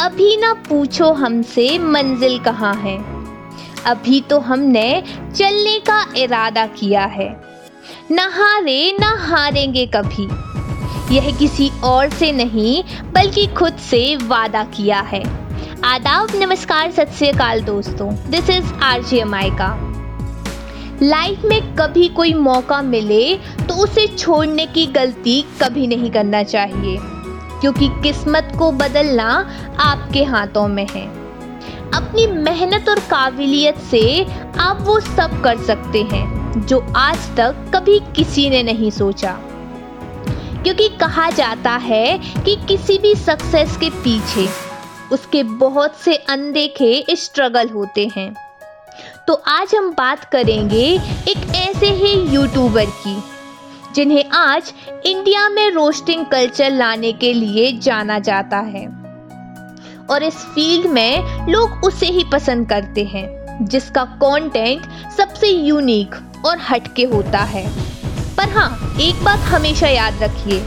अभी ना पूछो हमसे मंजिल कहाँ है। अभी तो हमने चलने का इरादा किया है। न हारे, न हारेंगे कभी। यह किसी और से नहीं, बल्कि खुद से वादा किया है। आदाब, नमस्कार, सत श्रीकाल दोस्तों। दिस इज़ आर जे माइका लाइफ में कभी कोई मौका मिले तो उसे छोड़ने की गलती कभी नहीं करना चाहिए। क्योंकि किस्मत को बदलना आपके हाथों में है। अपनी मेहनत और काबिलियत से आप वो सब कर सकते हैं, जो आज तक कभी किसी ने नहीं सोचा। क्योंकि कहा जाता है कि किसी भी सक्सेस के पीछे उसके बहुत से अनदेखे स्ट्रगल होते हैं। तो आज हम बात करेंगे एक ऐसे ही यूट्यूबर की जिन्हें आज इंडिया में रोस्टिंग कल्चर लाने के लिए जाना जाता है। और इस फ़ील्ड में लोग उसे ही पसंद करते हैं, जिसका कंटेंट सबसे यूनिक और हटके होता है। पर हाँ एक बात हमेशा याद रखिए,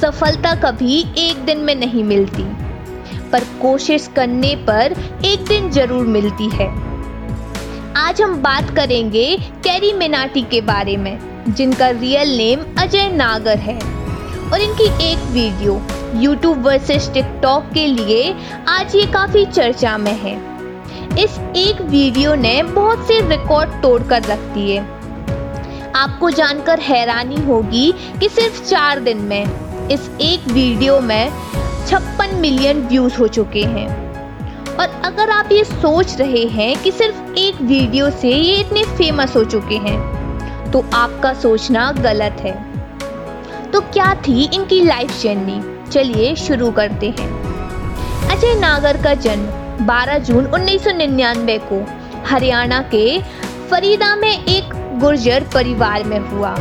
सफलता कभी एक दिन में नहीं मिलती, पर कोशिश करने पर एक दिन ज़रूर मिलती है। आज हम बात करेंगे कैरी मिनाटी के बारे में। जिनका रियल नेम अजय नागर है। और इनकी एक वीडियो YouTube वर्सेस टिकटॉक के लिए आज ये काफ़ी चर्चा में है। इस एक वीडियो ने बहुत से रिकॉर्ड तोड़ कर रख दिए। आपको जानकर हैरानी होगी कि सिर्फ़ चार दिन में इस एक वीडियो में छप्पन मिलियन व्यूज़ हो चुके हैं। और अगर आप ये सोच रहे हैं कि सिर्फ़ एक वीडियो से ये इतने फ़ेमस हो चुके हैं तो आपका सोचना गलत है। तो क्या थी इनकी लाइफ जर्नी चलिए शुरू करते हैं। अजय नागर का जन्म 12 जून 1999 को हरियाणा के फरीदा में एक गुर्जर परिवार में हुआ।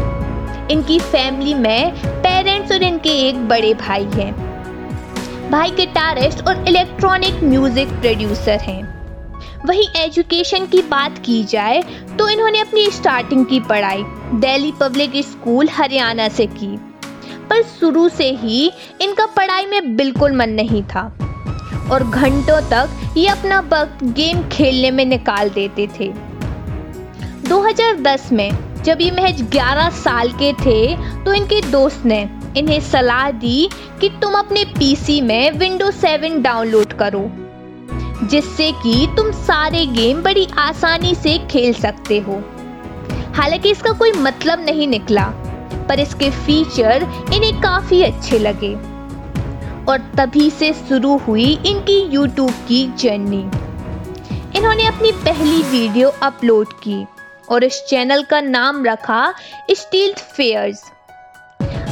इनकी फैमिली में पेरेंट्स और इनके एक बड़े भाई हैं। भाई गिटारिस्ट और इलेक्ट्रॉनिक म्यूज़िक प्रोड्यूसर हैं। वहीं एजुकेशन की बात की जाए तो इन्होंने अपनी स्टार्टिंग की पढ़ाई दिल्ली पब्लिक स्कूल हरियाणा से की। पर शुरू से ही इनका पढ़ाई में बिल्कुल मन नहीं था। और घंटों तक ये अपना वक्त गेम खेलने में निकाल देते थे। 2010 में जब ये महज 11 साल के थे तो इनके दोस्त ने इन्हें सलाह दी कि तुम अपने पीसी में विंडो 7 डाउनलोड करो। जिससे कि तुम सारे गेम बड़ी आसानी से खेल सकते हो। हालाँकि इसका कोई मतलब नहीं निकला, पर इसके फीचर इन्हें काफ़ी अच्छे लगे। और तभी से शुरू हुई इनकी यूट्यूब की जर्नी इन्होंने अपनी पहली वीडियो अपलोड की और इस चैनल का नाम रखा स्टील फेयर्स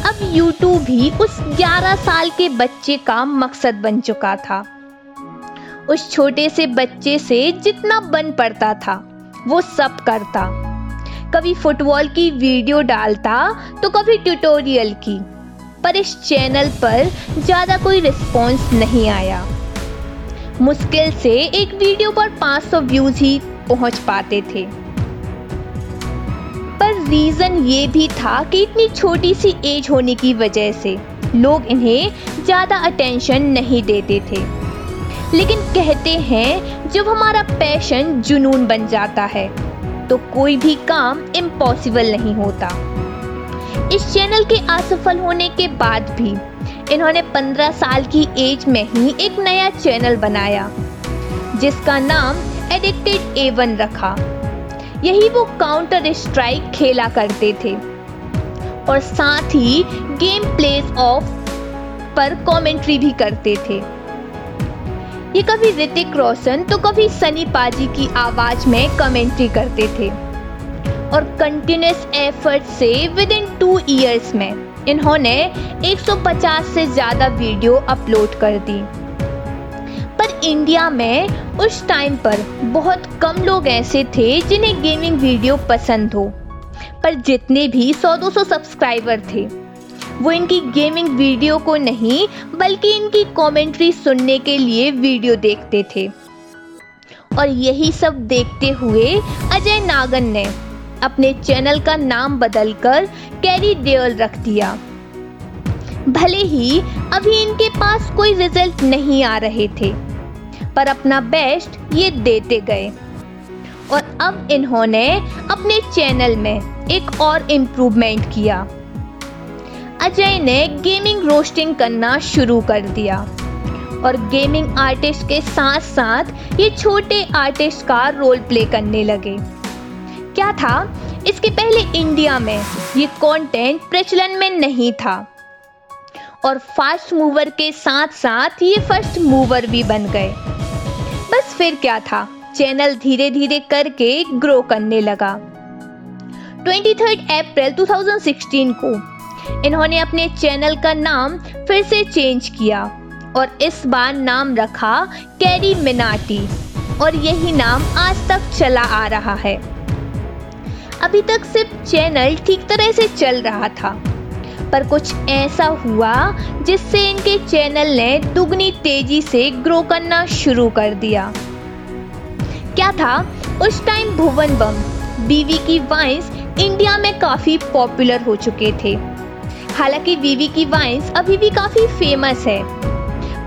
अब यूट्यूब भी उस 11 साल के बच्चे का मकसद बन चुका था। उस छोटे से बच्चे से जितना बन पड़ता था, वो सब करता। कभी फुटबॉल की वीडियो डालता तो कभी ट्यूटोरियल की। पर इस चैनल पर ज़्यादा कोई रिस्पॉन्स नहीं आया। मुश्किल से एक वीडियो पर 500 व्यूज़ ही पहुँच पाते थे। पर रीज़न ये भी था कि इतनी छोटी सी एज होने की वजह से लोग इन्हें ज़्यादा अटेंशन नहीं देते थे। लेकिन कहते हैं, जब हमारा पैशन जुनून बन जाता है तो कोई भी काम इम्पॉसिबल नहीं होता। इस चैनल के असफल होने के बाद भी, इन्होंने 15 साल की एज में ही एक नया चैनल बनाया, जिसका नाम एडिक्टेड एवन रखा। यही वो काउंटर स्ट्राइक खेला करते थे। और साथ ही गेम प्लेस ऑफ़ पर कमेंट्री भी करते थे। ये कभी ऋतिक रोशन तो कभी सनी पाजी की आवाज़ में कमेंट्री करते थे। और कंटिन्यूस एफर्ट से विद इन टू ईयर्स में इन्होंने 150 से ज़्यादा वीडियो अपलोड कर दी। पर इंडिया में उस टाइम पर बहुत कम लोग ऐसे थे जिन्हें गेमिंग वीडियो पसंद हो। पर जितने भी 100-200 सब्सक्राइबर थे। वो इनकी गेमिंग वीडियो को नहीं, बल्कि इनकी कमेंट्री सुनने के लिए वीडियो देखते थे। और यही सब देखते हुए अजय नागन ने अपने चैनल का नाम बदलकर कैरी डेयल रख दिया। भले ही अभी इनके पास कोई रिज़ल्ट नहीं आ रहे थे, पर अपना बेस्ट ये देते गए। और अब इन्होंने अपने चैनल में एक और इम्प्रूवमेंट किया। अजय ने गेमिंग रोस्टिंग करना शुरू कर दिया। और गेमिंग आर्टिस्ट के साथ साथ ये छोटे आर्टिस्ट का रोल प्ले करने लगे। क्या था? इसके पहले इंडिया में ये कंटेंट प्रचलन में नहीं था। और फास्ट मूवर के साथ साथ ये फ़र्स्ट मूवर भी बन गए। बस फिर क्या था? चैनल धीरे धीरे करके ग्रो करने लगा। 23 अप्रैल 2016 को इन्होंने अपने चैनल का नाम फिर से चेंज किया और इस बार नाम रखा कैरी मिनाटी और यही नाम आज तक चला आ रहा है। अभी तक सिर्फ़ चैनल ठीक तरह से चल रहा था, पर कुछ ऐसा हुआ जिससे इनके चैनल ने दुगनी तेज़ी से ग्रो करना शुरू कर दिया। क्या था? उस टाइम भुवन बम बीवी की वाइन्स, इंडिया में काफ़ी पॉपुलर हो चुके थे। हालाँकि वीवी की वाइन्स अभी भी काफ़ी फ़ेमस है।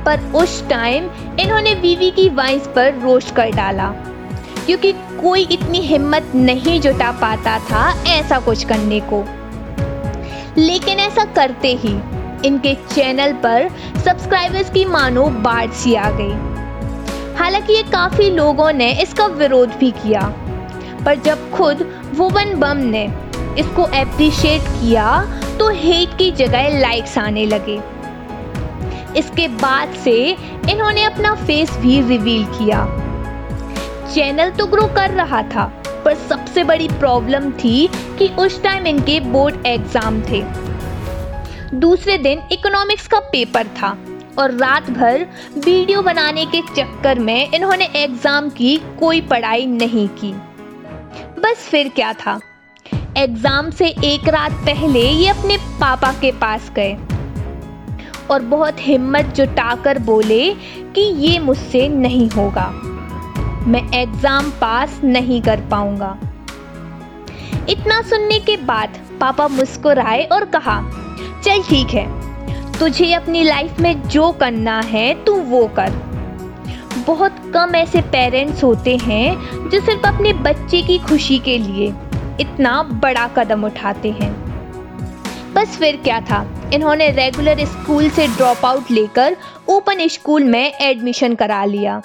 पर उस टाइम इन्होंने वीवी की वाइन्स पर रोस्ट कर डाला। क्योंकि कोई इतनी हिम्मत नहीं जुटा पाता था ऐसा कुछ करने को। लेकिन ऐसा करते ही इनके चैनल पर सब्सक्राइबर्स की मानो बाढ़ सी आ गई। हालाँकि ये काफ़ी लोगों ने इसका विरोध भी किया। पर जब खुद वुवन बम ने इसको अप्रिशिएट किया तो हेट की जगह लाइक्स आने लगे। इसके बाद से इन्होंने अपना फेस भी रिवील किया। चैनल तो ग्रो कर रहा था, पर सबसे बड़ी प्रॉब्लम थी कि उस टाइम इनके बोर्ड एग्ज़ाम थे। दूसरे दिन इकोनॉमिक्स का पेपर था और रात भर वीडियो बनाने के चक्कर में इन्होंने एग्ज़ाम की, कोई पढ़ाई नहीं की। बस फिर क्या था? एग्ज़ाम से एक रात पहले ये अपने पापा के पास गए। और बहुत हिम्मत जुटाकर बोले कि ये मुझसे नहीं होगा। मैं एग्ज़ाम पास नहीं कर पाऊँगा। इतना सुनने के बाद पापा मुस्कुराए और कहा, चल ठीक है, तुझे अपनी लाइफ में जो करना है तू वो कर। बहुत कम ऐसे पेरेंट्स होते हैं जो सिर्फ़ अपने बच्चे की खुशी के लिए इतना बड़ा कदम उठाते हैं। बस फिर क्या था? इन्होंने रेगुलर स्कूल से ड्रॉप आउट लेकर ओपन स्कूल में एडमिशन करा लिया।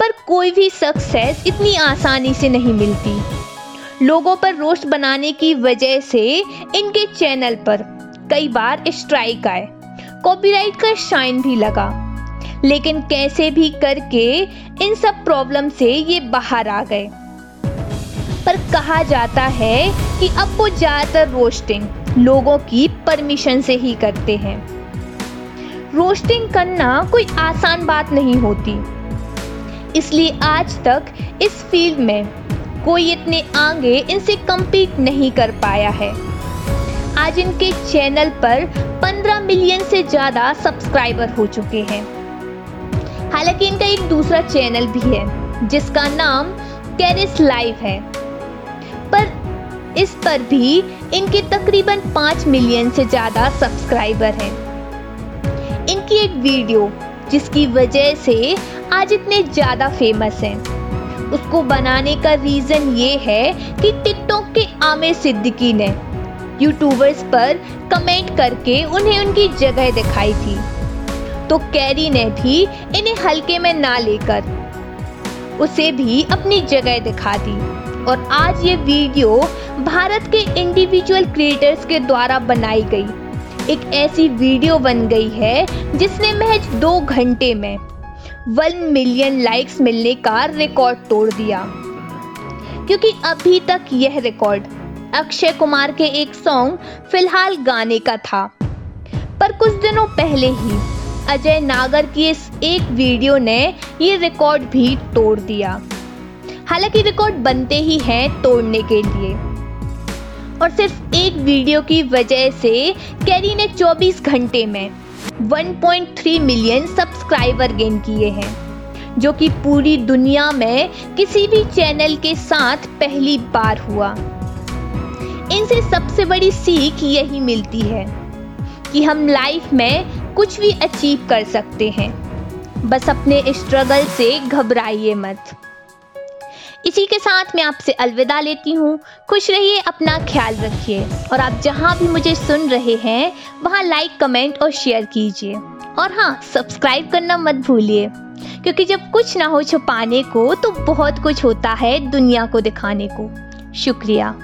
पर कोई भी सक्सेस इतनी आसानी से नहीं मिलती। लोगों पर रोस्ट बनाने की वजह से इनके चैनल पर कई बार स्ट्राइक आए। कॉपीराइट का शाइन भी लगा। लेकिन कैसे भी करके इन सब प्रॉब्लम से ये बाहर आ गए। पर कहा जाता है कि अब वो ज़्यादातर रोस्टिंग लोगों की परमिशन से ही करते हैं। रोस्टिंग करना कोई आसान बात नहीं होती। इसलिए आज तक इस फ़ील्ड में कोई इतने आगे इनसे कम्पीट नहीं कर पाया है। आज इनके चैनल पर 15 मिलियन से ज़्यादा सब्सक्राइबर हो चुके हैं। हालाँकि इनका एक दूसरा चैनल भी है, जिसका नाम कैरिस लाइव है। इस पर भी इनके तकरीबन 5 मिलियन से ज़्यादा सब्सक्राइबर हैं। इनकी एक वीडियो जिसकी वजह से आज इतने ज़्यादा फ़ेमस हैं। उसको बनाने का रीज़न ये है कि टिकटॉक के आमिर सिद्दीकी ने यूट्यूबर्स पर कमेंट करके उन्हें उनकी जगह दिखाई थी। तो कैरी ने भी इन्हें हल्के में ना लेकर उसे भी अपनी जगह दिखा दी। और आज ये वीडियो भारत के इंडिविजुअल क्रिएटर्स के द्वारा बनाई गई। एक ऐसी वीडियो बन गई है जिसने महज दो घंटे में वन मिलियन लाइक्स मिलने का रिकॉर्ड तोड़ दिया। क्योंकि अभी तक यह रिकॉर्ड अक्षय कुमार के एक सॉन्ग फ़िलहाल गाने का था। पर कुछ दिनों पहले ही अजय नागर की इस एक वीडियो ने ये रिकॉर्ड भी तोड़ दिया। हालाँकि रिकॉर्ड बनते ही हैं तोड़ने के लिए। और सिर्फ़ एक वीडियो की वजह से कैरी ने 24 घंटे में 1.3 मिलियन सब्सक्राइबर गेन किए हैं, जो कि पूरी दुनिया में किसी भी चैनल के साथ पहली बार हुआ। इनसे सबसे बड़ी सीख यही मिलती है कि हम लाइफ में कुछ भी अचीव कर सकते हैं। बस अपने स्ट्रगल से घबराइए मत। इसी के साथ मैं आपसे अलविदा लेती हूँ। खुश रहिए, अपना ख्याल रखिए। और आप जहाँ भी मुझे सुन रहे हैं, वहाँ लाइक कमेंट और शेयर कीजिए। और हाँ सब्सक्राइब करना मत भूलिए। क्योंकि जब कुछ ना हो छुपाने को तो बहुत कुछ होता है दुनिया को दिखाने को। शुक्रिया।